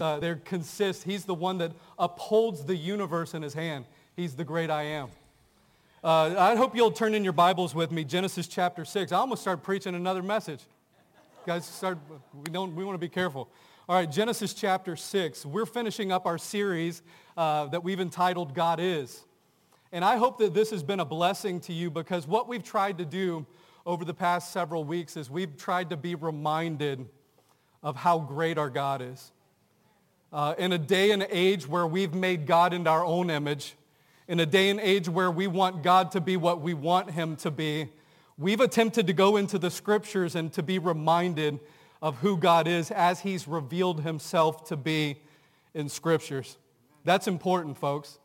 Uh, there consists, he's the one that upholds the universe in his hand. He's the great I am. Uh, I hope you'll turn in your Bibles with me, Genesis chapter 6. I almost start preaching another message. Guys, start, we, don't, we want to be careful. All right, Genesis chapter 6. We're finishing up our series uh, that we've entitled God Is. And I hope that this has been a blessing to you because what we've tried to do over the past several weeks is we've tried to be reminded of how great our God is uh, in a day and age where we've made God in our own image, in a day and age where we want God to be what we want him to be, we've attempted to go into the scriptures and to be reminded of who God is as he's revealed himself to be in scriptures. That's important, folks.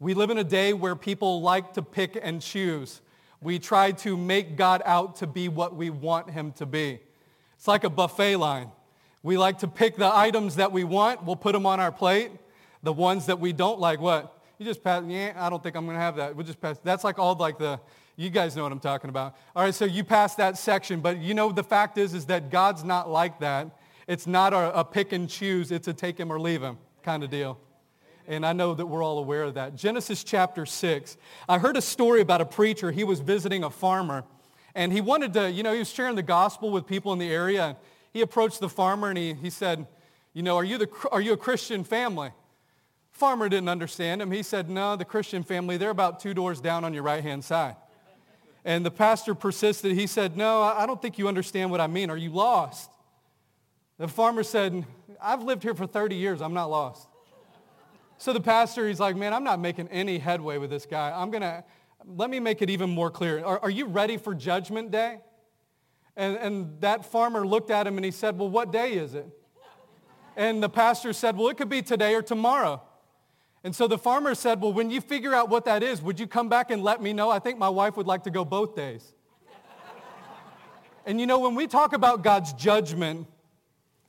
We live in a day where people like to pick and choose. We try to make God out to be what we want him to be. It's like a buffet line. We like to pick the items that we want. We'll put them on our plate. The ones that we don't like, what? You just pass, yeah, I don't think I'm going to have that. We'll just pass. That's like all like the, you guys know what I'm talking about. All right, so you pass that section. But you know the fact is, is that God's not like that. It's not a, a pick and choose. It's a take him or leave him kind of deal. And I know that we're all aware of that. Genesis chapter 6. I heard a story about a preacher. He was visiting a farmer. And he wanted to, you know, he was sharing the gospel with people in the area he approached the farmer and he, he said, you know, are you, the, are you a Christian family? Farmer didn't understand him. He said, no, the Christian family, they're about two doors down on your right-hand side. And the pastor persisted. He said, no, I don't think you understand what I mean. Are you lost? The farmer said, I've lived here for 30 years. I'm not lost. So the pastor, he's like, man, I'm not making any headway with this guy. I'm going to, let me make it even more clear. Are, are you ready for judgment day? And, and that farmer looked at him and he said, well, what day is it? And the pastor said, well, it could be today or tomorrow. And so the farmer said, well, when you figure out what that is, would you come back and let me know? I think my wife would like to go both days. and you know, when we talk about God's judgment,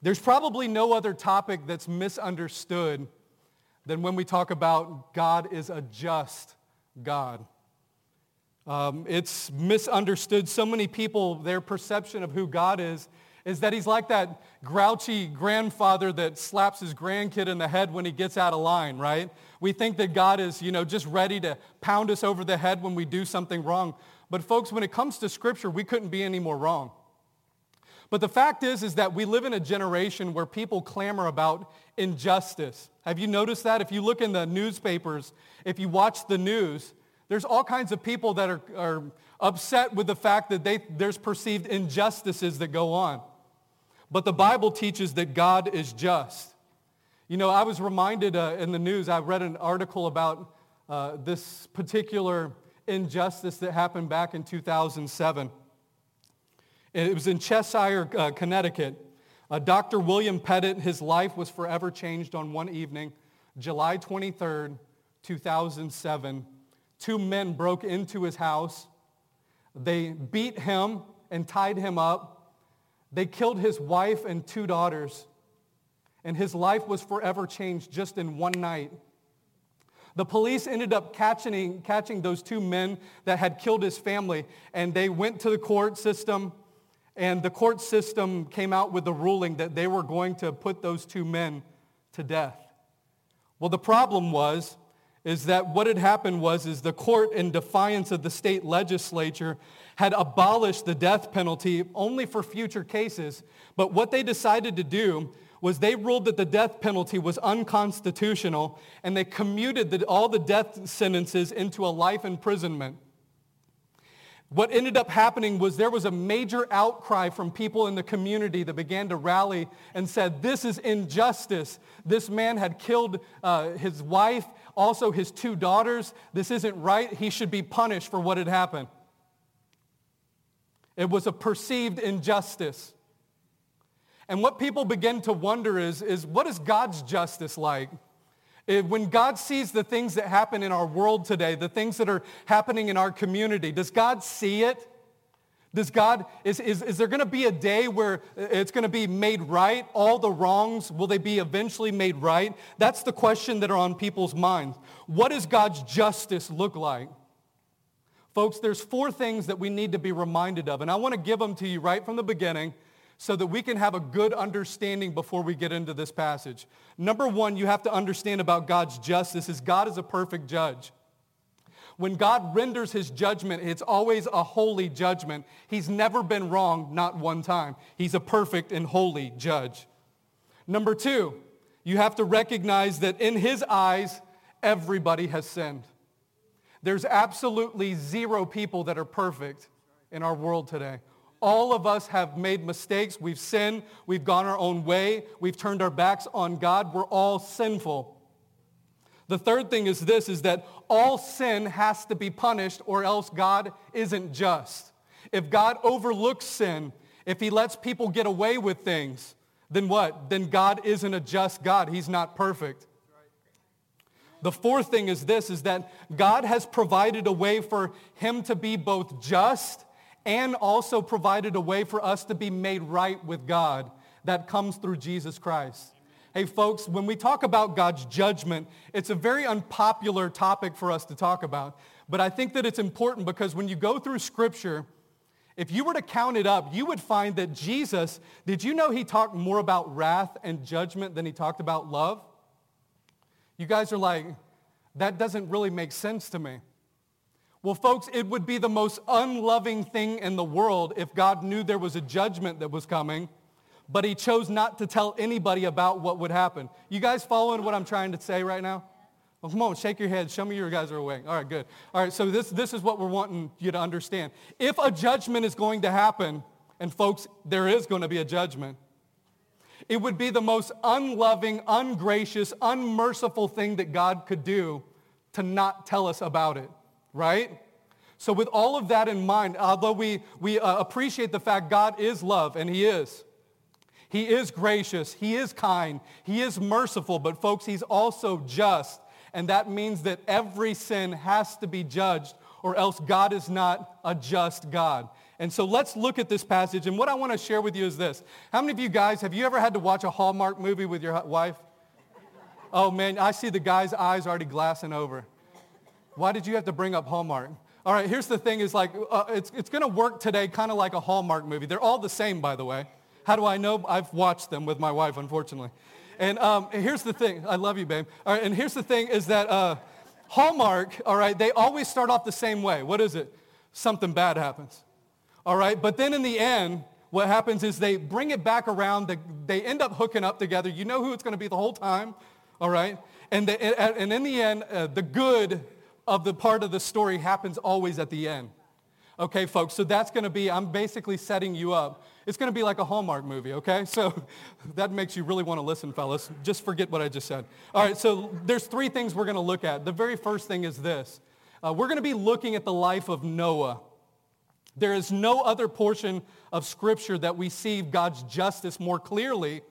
there's probably no other topic that's misunderstood than when we talk about God is a just God. Um, it's misunderstood. So many people, their perception of who God is, is that he's like that grouchy grandfather that slaps his grandkid in the head when he gets out of line, right? We think that God is, you know, just ready to pound us over the head when we do something wrong. But folks, when it comes to scripture, we couldn't be any more wrong. But the fact is, is that we live in a generation where people clamor about injustice. Have you noticed that? If you look in the newspapers, if you watch the news, there's all kinds of people that are, are upset with the fact that they, there's perceived injustices that go on. But the Bible teaches that God is just. You know, I was reminded uh, in the news, I read an article about uh, this particular injustice that happened back in 2007. It was in Cheshire, uh, Connecticut. Uh, Dr. William Petit, his life was forever changed on one evening, July 23rd, 2007 two men broke into his house. They beat him and tied him up. They killed his wife and two daughters. And his life was forever changed just in one night. The police ended up catching, catching those two men that had killed his family, and they went to the court system, and the court system came out with the ruling that they were going to put those two men to death. Well, the problem was is that what had happened was is the court in defiance of the state legislature had abolished the death penalty only for future cases. But what they decided to do was they ruled that the death penalty was unconstitutional and they commuted the, all the death sentences into a life imprisonment. What ended up happening was there was a major outcry from people in the community that began to rally and said, this is injustice. This man had killed uh, his wife also his two daughters. This isn't right. He should be punished for what had happened. It was a perceived injustice. And what people begin to wonder is, is what is God's justice like? When God sees the things that happen in our world today, the things that are happening in our community, does God see it? Does God, is, is, is there going to be a day where it's going to be made right? All the wrongs, will they be eventually made right? That's the question that are on people's minds. What does God's justice look like? Folks, there's four things that we need to be reminded of, and I want to give them to you right from the beginning so that we can have a good understanding before we get into this passage. Number one, you have to understand about God's justice is God is a perfect judge. When God renders his judgment, it's always a holy judgment. He's never been wrong, not one time. He's a perfect and holy judge. Number two, you have to recognize that in his eyes, everybody has sinned. There's absolutely zero people that are perfect in our world today. All of us have made mistakes. We've sinned. We've gone our own way. We've turned our backs on God. We're all sinful. The third thing is this, is that all sin has to be punished or else God isn't just. If God overlooks sin, if he lets people get away with things, then what? Then God isn't a just God. He's not perfect. The fourth thing is this, is that God has provided a way for him to be both just and also provided a way for us to be made right with God that comes through Jesus Christ. Hey, folks, when we talk about God's judgment, it's a very unpopular topic for us to talk about. But I think that it's important because when you go through Scripture, if you were to count it up, you would find that Jesus, did you know he talked more about wrath and judgment than he talked about love? You guys are like, that doesn't really make sense to me. Well, folks, it would be the most unloving thing in the world if God knew there was a judgment that was coming but he chose not to tell anybody about what would happen. You guys following what I'm trying to say right now? Well, come on, shake your head. Show me you guys are awake. All right, good. All right, so this, this is what we're wanting you to understand. If a judgment is going to happen, and folks, there is going to be a judgment, it would be the most unloving, ungracious, unmerciful thing that God could do to not tell us about it, right? So with all of that in mind, although we, we uh, appreciate the fact God is love, and he is, he is gracious. He is kind. He is merciful. But folks, he's also just. And that means that every sin has to be judged or else God is not a just God. And so let's look at this passage. And what I want to share with you is this. How many of you guys, have you ever had to watch a Hallmark movie with your wife? Oh man, I see the guy's eyes already glassing over. Why did you have to bring up Hallmark? All right, here's the thing is like, uh, it's, it's going to work today kind of like a Hallmark movie. They're all the same, by the way. How do I know? I've watched them with my wife, unfortunately. And, um, and here's the thing. I love you, babe. All right, and here's the thing is that uh, Hallmark, all right, they always start off the same way. What is it? Something bad happens. All right, but then in the end, what happens is they bring it back around. They, they end up hooking up together. You know who it's going to be the whole time, all right? And, the, and in the end, uh, the good of the part of the story happens always at the end. Okay, folks, so that's going to be, I'm basically setting you up it's going to be like a Hallmark movie, okay? So that makes you really want to listen, fellas. Just forget what I just said. All right, so there's three things we're going to look at. The very first thing is this. Uh, we're going to be looking at the life of Noah. There is no other portion of Scripture that we see God's justice more clearly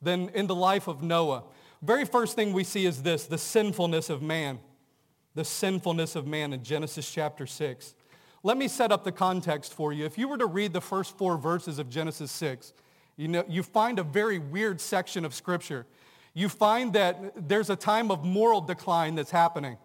than in the life of Noah. Very first thing we see is this, the sinfulness of man. The sinfulness of man in Genesis chapter 6. Let me set up the context for you. If you were to read the first four verses of Genesis 6, you, know, you find a very weird section of Scripture. You find that there's a time of moral decline that's happening.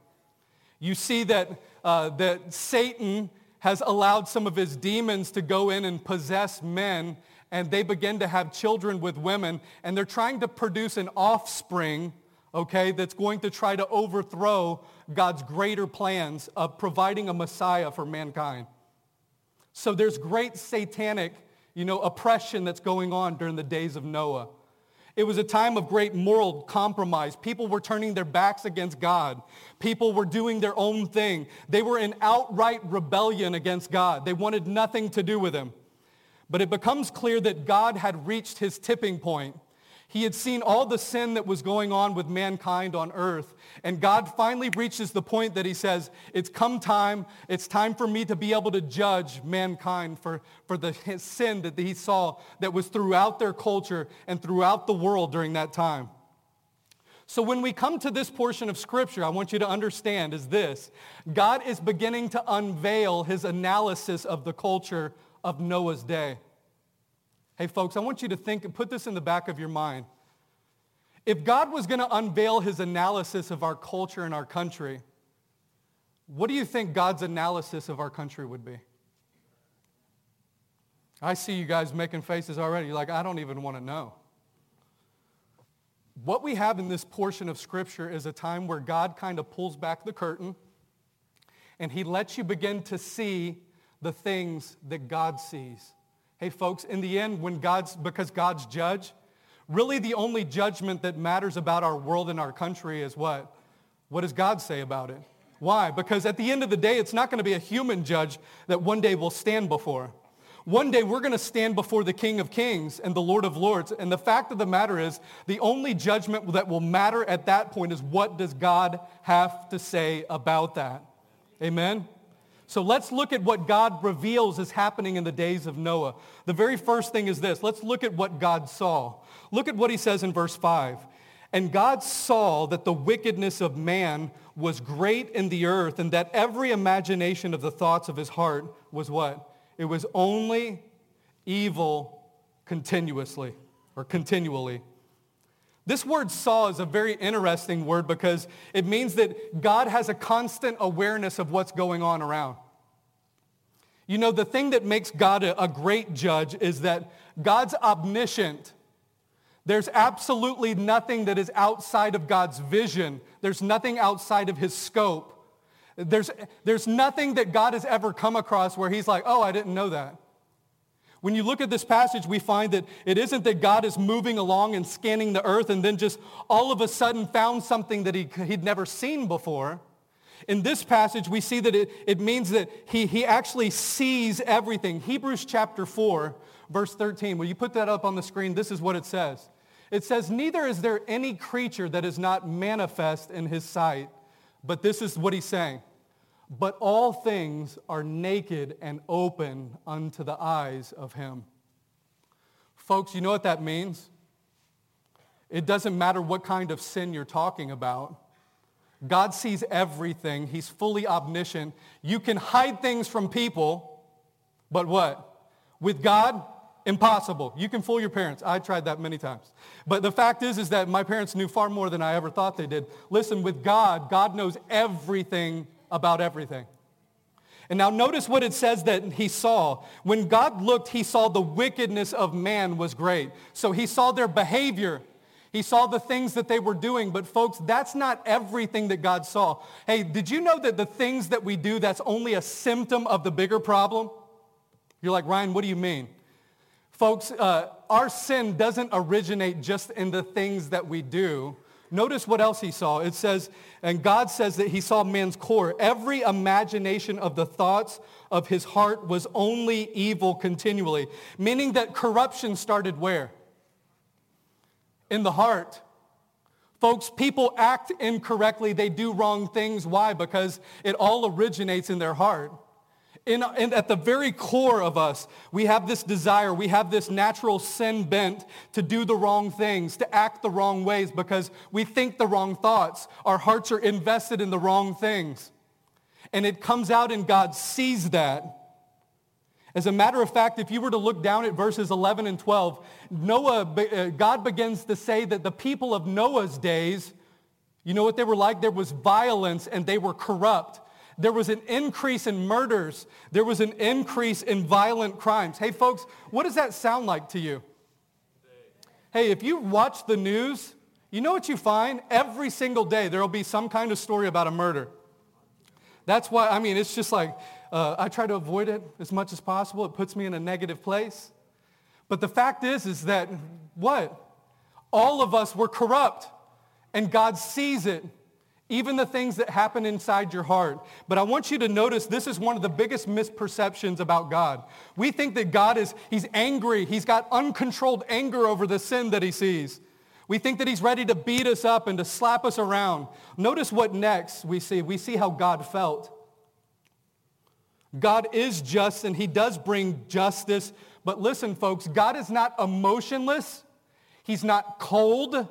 You see that, uh, that Satan has allowed some of his demons to go in and possess men, and they begin to have children with women, and they're trying to produce an offspring okay, that's going to try to overthrow God's greater plans of providing a Messiah for mankind. So there's great satanic, you know, oppression that's going on during the days of Noah. It was a time of great moral compromise. People were turning their backs against God. People were doing their own thing. They were in outright rebellion against God. They wanted nothing to do with him. But it becomes clear that God had reached his tipping point he had seen all the sin that was going on with mankind on earth. And God finally reaches the point that he says, it's come time, it's time for me to be able to judge mankind for, for the sin that he saw that was throughout their culture and throughout the world during that time. So when we come to this portion of Scripture, I want you to understand is this. God is beginning to unveil his analysis of the culture of Noah's day. Hey, folks, I want you to think and put this in the back of your mind. If God was going to unveil his analysis of our culture and our country, what do you think God's analysis of our country would be? I see you guys making faces already. You're like, I don't even want to know. What we have in this portion of Scripture is a time where God kind of pulls back the curtain and he lets you begin to see the things that God sees. Hey folks, in the end, when God's, because God's judge, really the only judgment that matters about our world and our country is what? What does God say about it? Why? Because at the end of the day, it's not going to be a human judge that one day will stand before. One day we're going to stand before the King of Kings and the Lord of Lords. And the fact of the matter is, the only judgment that will matter at that point is what does God have to say about that? Amen? So let's look at what God reveals is happening in the days of Noah. The very first thing is this. Let's look at what God saw. Look at what he says in verse 5. And God saw that the wickedness of man was great in the earth and that every imagination of the thoughts of his heart was what? It was only evil continuously or continually. This word saw is a very interesting word because it means that God has a constant awareness of what's going on around. You know, the thing that makes God a, a great judge is that God's omniscient. There's absolutely nothing that is outside of God's vision. There's nothing outside of his scope. There's, there's nothing that God has ever come across where he's like, oh, I didn't know that. When you look at this passage, we find that it isn't that God is moving along and scanning the earth and then just all of a sudden found something that he, he'd never seen before. In this passage, we see that it, it means that he, he actually sees everything. Hebrews chapter 4, verse 13. Will you put that up on the screen? This is what it says. It says, neither is there any creature that is not manifest in his sight but this is what he's saying. But all things are naked and open unto the eyes of him. Folks, you know what that means? It doesn't matter what kind of sin you're talking about. God sees everything. He's fully omniscient. You can hide things from people, but what? With God, Impossible. You can fool your parents. I tried that many times. But the fact is, is that my parents knew far more than I ever thought they did. Listen, with God, God knows everything about everything. And now notice what it says that he saw. When God looked, he saw the wickedness of man was great. So he saw their behavior. He saw the things that they were doing. But folks, that's not everything that God saw. Hey, did you know that the things that we do, that's only a symptom of the bigger problem? You're like, Ryan, what do you mean? Folks, uh, our sin doesn't originate just in the things that we do. Notice what else he saw. It says, and God says that he saw man's core. Every imagination of the thoughts of his heart was only evil continually. Meaning that corruption started where? In the heart. Folks, people act incorrectly. They do wrong things. Why? Because it all originates in their heart. In, in, at the very core of us, we have this desire, we have this natural sin bent to do the wrong things, to act the wrong ways because we think the wrong thoughts. Our hearts are invested in the wrong things. And it comes out and God sees that. As a matter of fact, if you were to look down at verses 11 and 12, Noah, uh, God begins to say that the people of Noah's days, you know what they were like? There was violence and they were corrupt. There was an increase in murders. There was an increase in violent crimes. Hey, folks, what does that sound like to you? Hey, if you watch the news, you know what you find? Every single day there will be some kind of story about a murder. That's why, I mean, it's just like, uh, I try to avoid it as much as possible. It puts me in a negative place. But the fact is, is that what? All of us were corrupt, and God sees it even the things that happen inside your heart. But I want you to notice this is one of the biggest misperceptions about God. We think that God is, he's angry. He's got uncontrolled anger over the sin that he sees. We think that he's ready to beat us up and to slap us around. Notice what next we see. We see how God felt. God is just and he does bring justice. But listen, folks, God is not emotionless. He's not cold.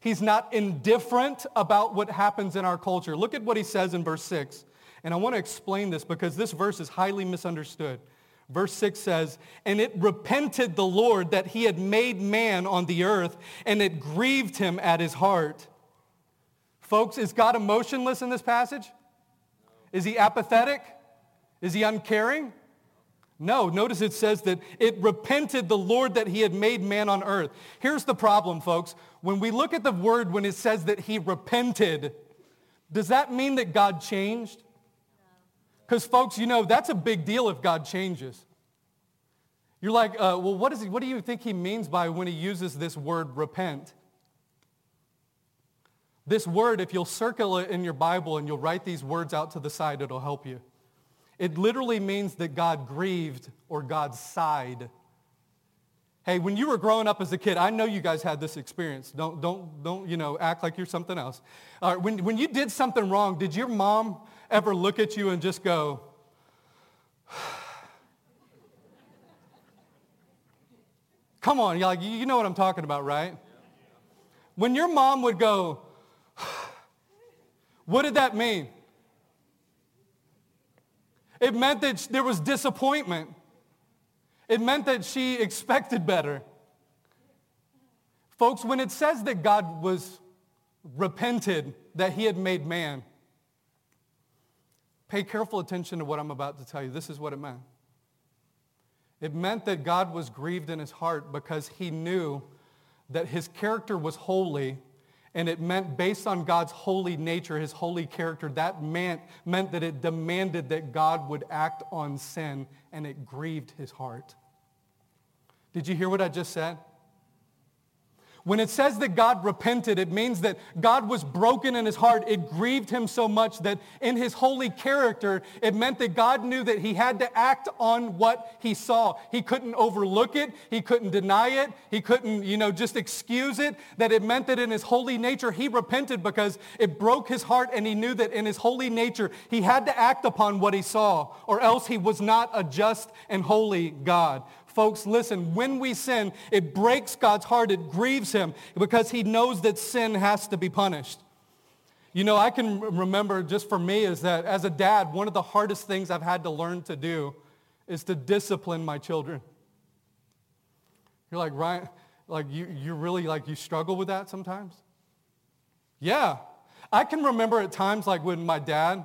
He's not indifferent about what happens in our culture. Look at what he says in verse 6. And I want to explain this because this verse is highly misunderstood. Verse 6 says, And it repented the Lord that he had made man on the earth, and it grieved him at his heart. Folks, is God emotionless in this passage? Is he apathetic? Is he uncaring? No, notice it says that it repented the Lord that he had made man on earth. Here's the problem, folks. When we look at the word when it says that he repented, does that mean that God changed? Because, folks, you know, that's a big deal if God changes. You're like, uh, well, what, is he, what do you think he means by when he uses this word repent? This word, if you'll circle it in your Bible and you'll write these words out to the side, it'll help you. It literally means that God grieved or God sighed. Hey, when you were growing up as a kid, I know you guys had this experience. Don't, don't, don't you know, act like you're something else. When, when you did something wrong, did your mom ever look at you and just go, Come on, like, you know what I'm talking about, right? When your mom would go, what did that mean? It meant that there was disappointment. It meant that she expected better. Folks, when it says that God was repented that he had made man, pay careful attention to what I'm about to tell you. This is what it meant. It meant that God was grieved in his heart because he knew that his character was holy and it meant based on God's holy nature, his holy character, that meant, meant that it demanded that God would act on sin and it grieved his heart. Did you hear what I just said? When it says that God repented, it means that God was broken in his heart. It grieved him so much that in his holy character, it meant that God knew that he had to act on what he saw. He couldn't overlook it. He couldn't deny it. He couldn't, you know, just excuse it. That it meant that in his holy nature, he repented because it broke his heart and he knew that in his holy nature, he had to act upon what he saw or else he was not a just and holy God. Folks, listen, when we sin, it breaks God's heart. It grieves him because he knows that sin has to be punished. You know, I can remember just for me is that as a dad, one of the hardest things I've had to learn to do is to discipline my children. You're like, Ryan, like you, you really like you struggle with that sometimes? Yeah. I can remember at times like when my dad,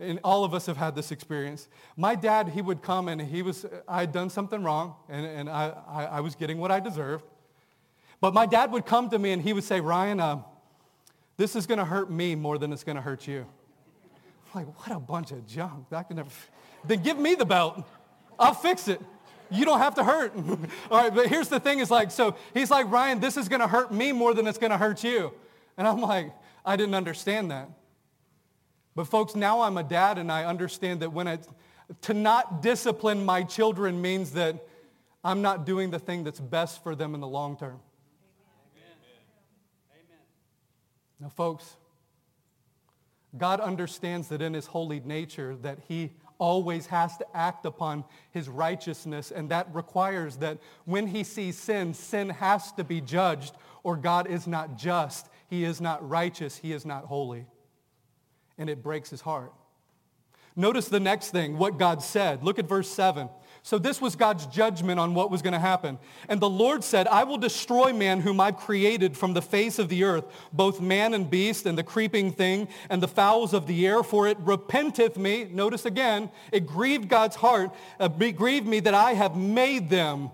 and all of us have had this experience. My dad, he would come and he was, I had done something wrong and, and I, I, I was getting what I deserved. But my dad would come to me and he would say, Ryan, uh, this is going to hurt me more than it's going to hurt you. I'm like, what a bunch of junk. That can never, then give me the belt. I'll fix it. You don't have to hurt. All right, but here's the thing is like, so he's like, Ryan, this is going to hurt me more than it's going to hurt you. And I'm like, I didn't understand that. But folks, now I'm a dad and I understand that when I, to not discipline my children means that I'm not doing the thing that's best for them in the long term. Amen. Now, folks, God understands that in his holy nature that he always has to act upon his righteousness, and that requires that when he sees sin, sin has to be judged, or God is not just, he is not righteous, he is not holy and it breaks his heart. Notice the next thing, what God said. Look at verse 7. So this was God's judgment on what was going to happen. And the Lord said, I will destroy man whom I've created from the face of the earth, both man and beast and the creeping thing and the fowls of the air, for it repenteth me. Notice again, it grieved God's heart, uh, grieved me that I have made them.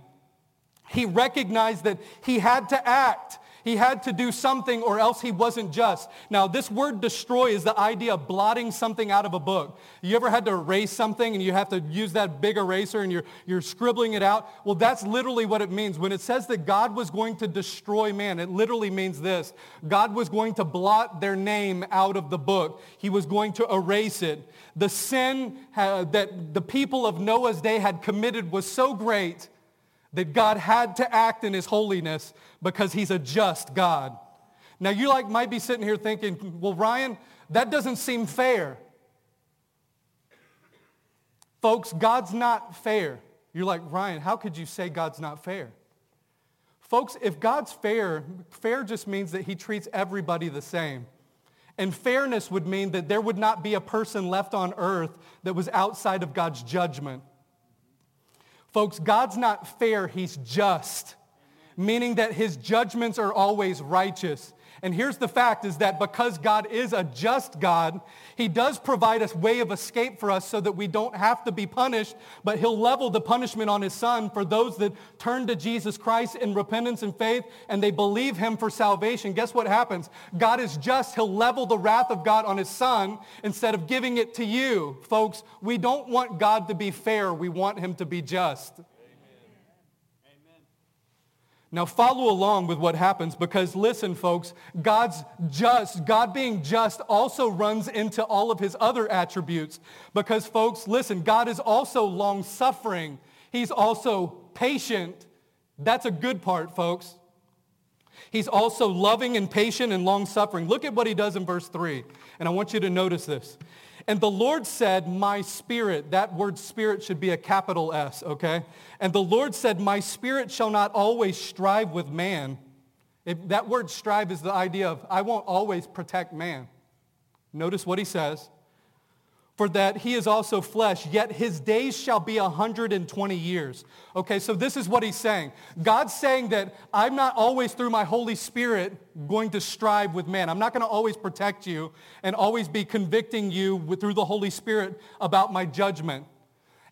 He recognized that he had to act. He had to do something or else he wasn't just. Now, this word destroy is the idea of blotting something out of a book. You ever had to erase something and you have to use that big eraser and you're, you're scribbling it out? Well, that's literally what it means. When it says that God was going to destroy man, it literally means this. God was going to blot their name out of the book. He was going to erase it. The sin uh, that the people of Noah's day had committed was so great that God had to act in his holiness because he's a just God. Now you like might be sitting here thinking, well, Ryan, that doesn't seem fair. Folks, God's not fair. You're like, Ryan, how could you say God's not fair? Folks, if God's fair, fair just means that he treats everybody the same. And fairness would mean that there would not be a person left on earth that was outside of God's judgment. Folks, God's not fair, he's just, meaning that his judgments are always righteous. And here's the fact is that because God is a just God, he does provide a way of escape for us so that we don't have to be punished, but he'll level the punishment on his son for those that turn to Jesus Christ in repentance and faith and they believe him for salvation. Guess what happens? God is just. He'll level the wrath of God on his son instead of giving it to you. Folks, we don't want God to be fair. We want him to be just. Now follow along with what happens because listen folks, God's just, God being just also runs into all of his other attributes because folks, listen, God is also long suffering. He's also patient. That's a good part, folks. He's also loving and patient and long suffering. Look at what he does in verse 3. And I want you to notice this. And the Lord said, my spirit, that word spirit should be a capital S, okay? And the Lord said, my spirit shall not always strive with man. That word strive is the idea of I won't always protect man. Notice what he says for that he is also flesh, yet his days shall be 120 years. Okay, so this is what he's saying. God's saying that I'm not always through my Holy Spirit going to strive with man. I'm not going to always protect you and always be convicting you with, through the Holy Spirit about my judgment.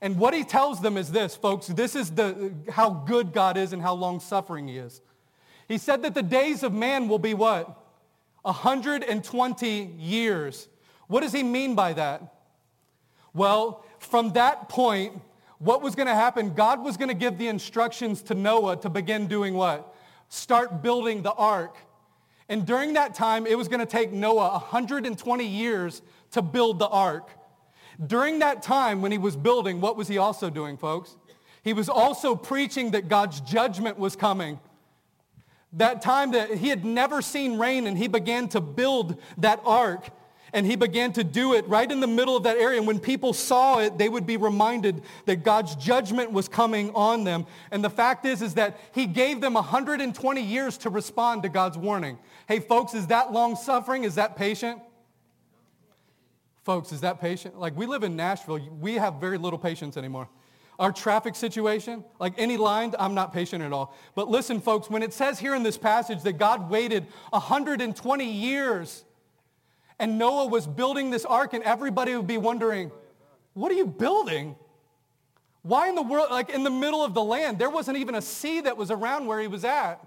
And what he tells them is this, folks, this is the, how good God is and how long-suffering he is. He said that the days of man will be what? 120 years. What does he mean by that? Well, from that point, what was going to happen? God was going to give the instructions to Noah to begin doing what? Start building the ark. And during that time, it was going to take Noah 120 years to build the ark. During that time when he was building, what was he also doing, folks? He was also preaching that God's judgment was coming. That time that he had never seen rain and he began to build that ark and he began to do it right in the middle of that area. And when people saw it, they would be reminded that God's judgment was coming on them. And the fact is, is that he gave them 120 years to respond to God's warning. Hey, folks, is that long suffering? Is that patient? Folks, is that patient? Like we live in Nashville. We have very little patience anymore. Our traffic situation, like any line, I'm not patient at all. But listen, folks, when it says here in this passage that God waited 120 years and Noah was building this ark and everybody would be wondering, what are you building? Why in the world, like in the middle of the land, there wasn't even a sea that was around where he was at.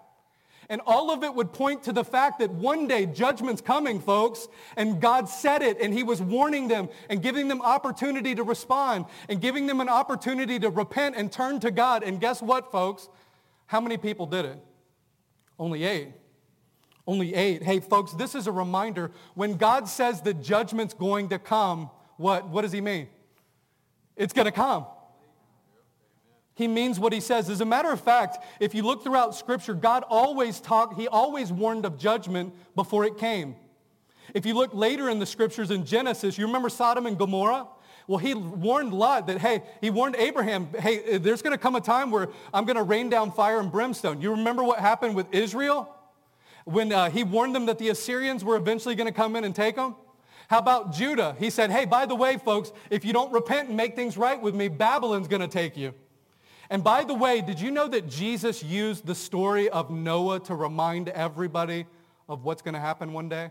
And all of it would point to the fact that one day judgment's coming, folks. And God said it, and he was warning them and giving them opportunity to respond and giving them an opportunity to repent and turn to God. And guess what, folks? How many people did it? Only eight. Only eight. Hey, folks, this is a reminder. When God says the judgment's going to come, what, what does he mean? It's going to come. He means what he says. As a matter of fact, if you look throughout Scripture, God always talked, he always warned of judgment before it came. If you look later in the Scriptures in Genesis, you remember Sodom and Gomorrah? Well, he warned Lot that, hey, he warned Abraham, hey, there's going to come a time where I'm going to rain down fire and brimstone. You remember what happened with Israel? When uh, he warned them that the Assyrians were eventually going to come in and take them? How about Judah? He said, hey, by the way, folks, if you don't repent and make things right with me, Babylon's going to take you. And by the way, did you know that Jesus used the story of Noah to remind everybody of what's going to happen one day?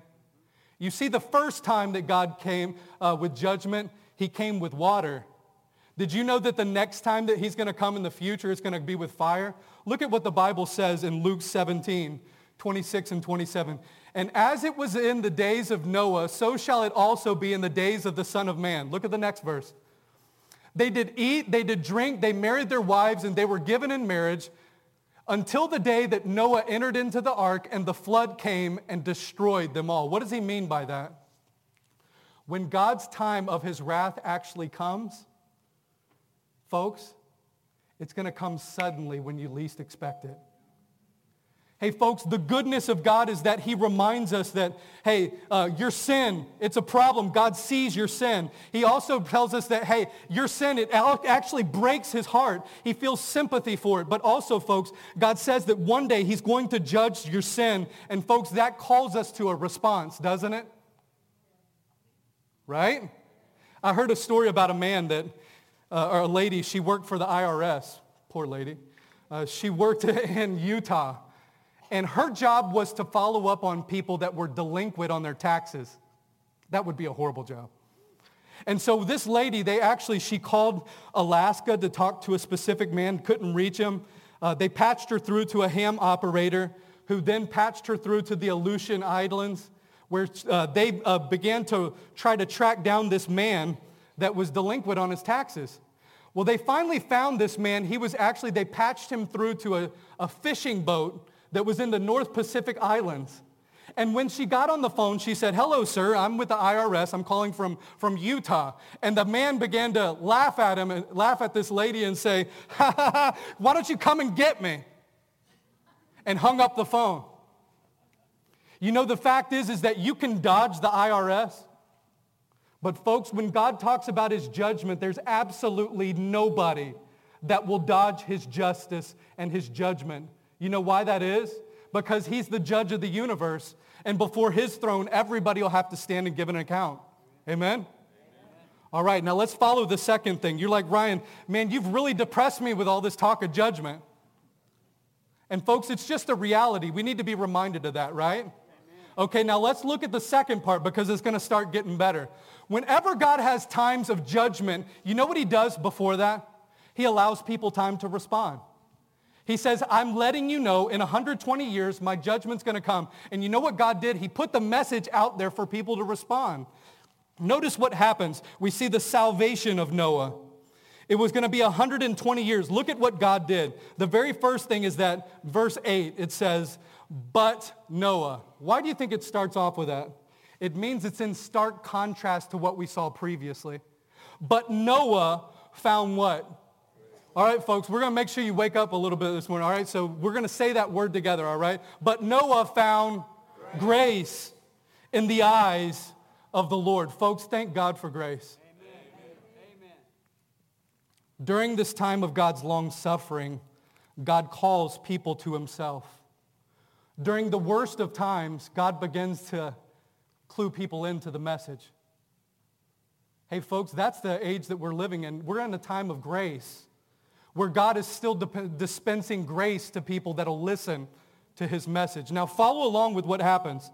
You see, the first time that God came uh, with judgment, he came with water. Did you know that the next time that he's going to come in the future, it's going to be with fire? Look at what the Bible says in Luke 17. 26 and 27. And as it was in the days of Noah, so shall it also be in the days of the Son of Man. Look at the next verse. They did eat, they did drink, they married their wives, and they were given in marriage until the day that Noah entered into the ark and the flood came and destroyed them all. What does he mean by that? When God's time of his wrath actually comes, folks, it's going to come suddenly when you least expect it. Hey, folks, the goodness of God is that he reminds us that, hey, uh, your sin, it's a problem. God sees your sin. He also tells us that, hey, your sin, it actually breaks his heart. He feels sympathy for it. But also, folks, God says that one day he's going to judge your sin. And folks, that calls us to a response, doesn't it? Right? I heard a story about a man that, uh, or a lady, she worked for the IRS. Poor lady. Uh, she worked in Utah and her job was to follow up on people that were delinquent on their taxes. That would be a horrible job. And so this lady, they actually, she called Alaska to talk to a specific man, couldn't reach him. Uh, they patched her through to a ham operator who then patched her through to the Aleutian Islands where uh, they uh, began to try to track down this man that was delinquent on his taxes. Well, they finally found this man. He was actually, they patched him through to a, a fishing boat that was in the North Pacific Islands. And when she got on the phone, she said, hello, sir, I'm with the IRS. I'm calling from, from Utah. And the man began to laugh at him and laugh at this lady and say, ha, ha, ha, why don't you come and get me? And hung up the phone. You know, the fact is, is that you can dodge the IRS. But folks, when God talks about his judgment, there's absolutely nobody that will dodge his justice and his judgment. You know why that is? Because he's the judge of the universe. And before his throne, everybody will have to stand and give an account. Amen? Amen? All right, now let's follow the second thing. You're like, Ryan, man, you've really depressed me with all this talk of judgment. And folks, it's just a reality. We need to be reminded of that, right? Okay, now let's look at the second part because it's going to start getting better. Whenever God has times of judgment, you know what he does before that? He allows people time to respond. He says, I'm letting you know in 120 years my judgment's going to come. And you know what God did? He put the message out there for people to respond. Notice what happens. We see the salvation of Noah. It was going to be 120 years. Look at what God did. The very first thing is that verse 8, it says, but Noah. Why do you think it starts off with that? It means it's in stark contrast to what we saw previously. But Noah found what? All right, folks, we're going to make sure you wake up a little bit this morning. All right, so we're going to say that word together, all right? But Noah found grace, grace in the eyes of the Lord. Folks, thank God for grace. Amen. During this time of God's long suffering, God calls people to himself. During the worst of times, God begins to clue people into the message. Hey, folks, that's the age that we're living in. We're in a time of grace where God is still dispensing grace to people that'll listen to his message. Now, follow along with what happens.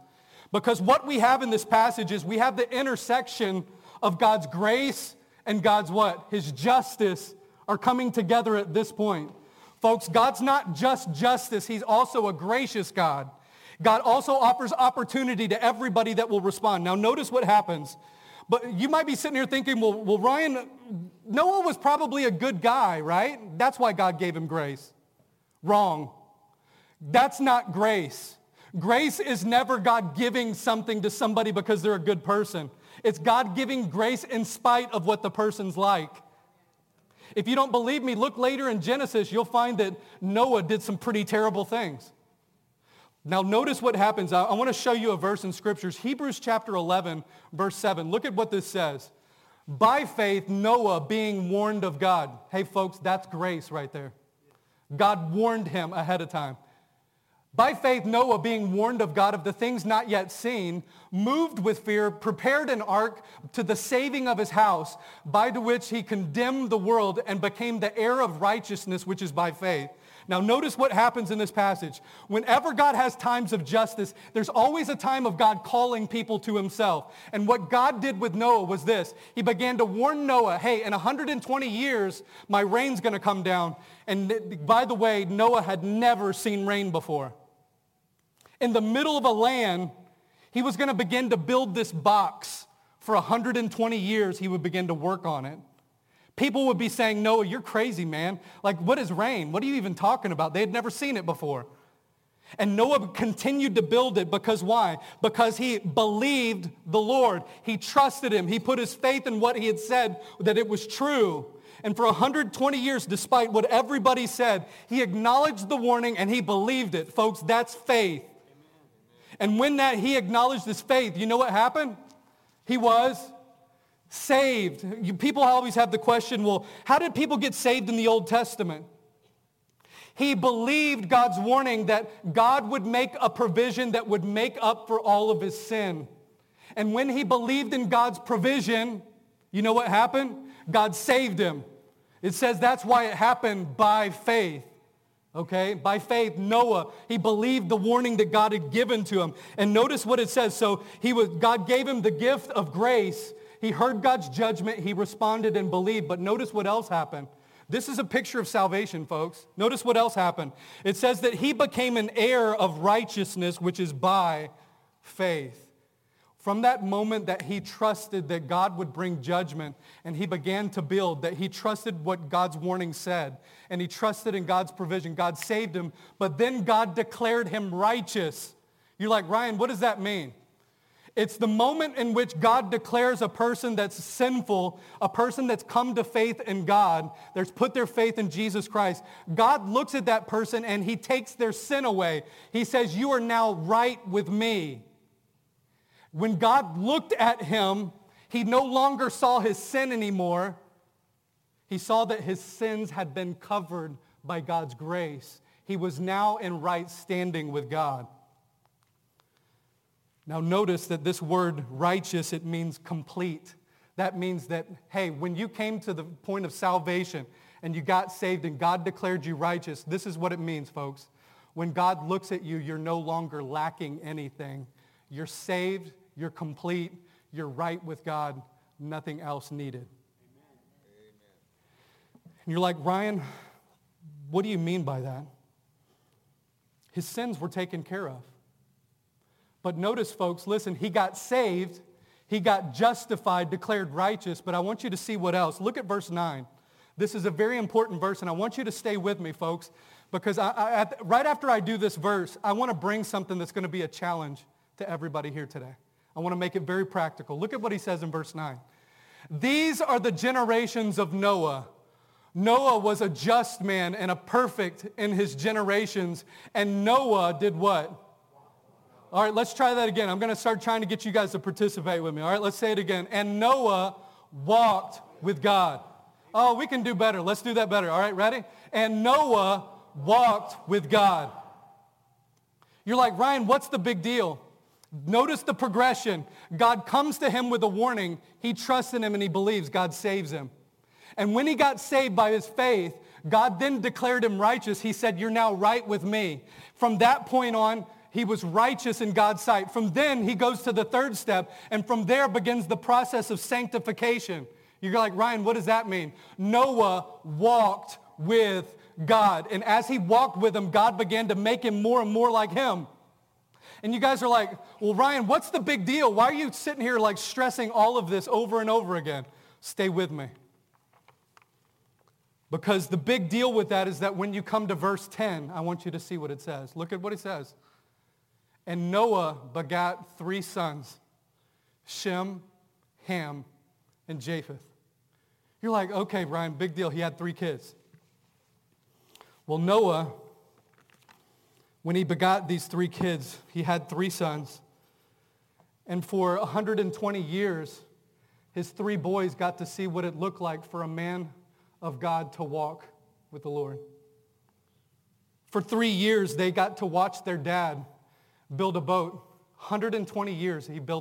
Because what we have in this passage is we have the intersection of God's grace and God's what? His justice are coming together at this point. Folks, God's not just justice. He's also a gracious God. God also offers opportunity to everybody that will respond. Now notice what happens. But you might be sitting here thinking, well, well, Ryan, Noah was probably a good guy, right? That's why God gave him grace. Wrong. That's not grace. Grace is never God giving something to somebody because they're a good person. It's God giving grace in spite of what the person's like. If you don't believe me, look later in Genesis. You'll find that Noah did some pretty terrible things. Now notice what happens. I, I want to show you a verse in scriptures. Hebrews chapter 11, verse 7. Look at what this says. By faith, Noah being warned of God. Hey folks, that's grace right there. God warned him ahead of time. By faith, Noah, being warned of God of the things not yet seen, moved with fear, prepared an ark to the saving of his house, by to which he condemned the world and became the heir of righteousness, which is by faith. Now notice what happens in this passage. Whenever God has times of justice, there's always a time of God calling people to himself. And what God did with Noah was this. He began to warn Noah, hey, in 120 years, my rain's going to come down. And by the way, Noah had never seen rain before in the middle of a land, he was going to begin to build this box. For 120 years, he would begin to work on it. People would be saying, Noah, you're crazy, man. Like, what is rain? What are you even talking about? They had never seen it before. And Noah continued to build it because why? Because he believed the Lord. He trusted him. He put his faith in what he had said, that it was true. And for 120 years, despite what everybody said, he acknowledged the warning and he believed it. Folks, that's faith. And when that he acknowledged his faith, you know what happened? He was saved. People always have the question, well, how did people get saved in the Old Testament? He believed God's warning that God would make a provision that would make up for all of his sin. And when he believed in God's provision, you know what happened? God saved him. It says that's why it happened by faith. Okay, by faith, Noah, he believed the warning that God had given to him. And notice what it says. So he was, God gave him the gift of grace. He heard God's judgment. He responded and believed. But notice what else happened. This is a picture of salvation, folks. Notice what else happened. It says that he became an heir of righteousness, which is by faith. From that moment that he trusted that God would bring judgment and he began to build, that he trusted what God's warning said and he trusted in God's provision. God saved him, but then God declared him righteous. You're like, Ryan, what does that mean? It's the moment in which God declares a person that's sinful, a person that's come to faith in God, that's put their faith in Jesus Christ. God looks at that person and he takes their sin away. He says, you are now right with me. When God looked at him, he no longer saw his sin anymore. He saw that his sins had been covered by God's grace. He was now in right standing with God. Now notice that this word righteous, it means complete. That means that, hey, when you came to the point of salvation and you got saved and God declared you righteous, this is what it means, folks. When God looks at you, you're no longer lacking anything. You're saved, you're complete. You're right with God. Nothing else needed. Amen. And you're like, Ryan, what do you mean by that? His sins were taken care of. But notice, folks, listen, he got saved. He got justified, declared righteous. But I want you to see what else. Look at verse 9. This is a very important verse, and I want you to stay with me, folks, because I, I, right after I do this verse, I want to bring something that's going to be a challenge to everybody here today. I want to make it very practical. Look at what he says in verse 9. These are the generations of Noah. Noah was a just man and a perfect in his generations. And Noah did what? All right, let's try that again. I'm going to start trying to get you guys to participate with me. All right, let's say it again. And Noah walked with God. Oh, we can do better. Let's do that better. All right, ready? And Noah walked with God. You're like, Ryan, what's the big deal? Notice the progression. God comes to him with a warning. He trusts in him and he believes. God saves him. And when he got saved by his faith, God then declared him righteous. He said, you're now right with me. From that point on, he was righteous in God's sight. From then, he goes to the third step, and from there begins the process of sanctification. You're like, Ryan, what does that mean? Noah walked with God. And as he walked with him, God began to make him more and more like him. And you guys are like, well, Ryan, what's the big deal? Why are you sitting here like stressing all of this over and over again? Stay with me. Because the big deal with that is that when you come to verse 10, I want you to see what it says. Look at what it says. And Noah begat three sons, Shem, Ham, and Japheth. You're like, okay, Ryan, big deal. He had three kids. Well, Noah when he begot these three kids, he had three sons. And for 120 years, his three boys got to see what it looked like for a man of God to walk with the Lord. For three years, they got to watch their dad build a boat. 120 years he built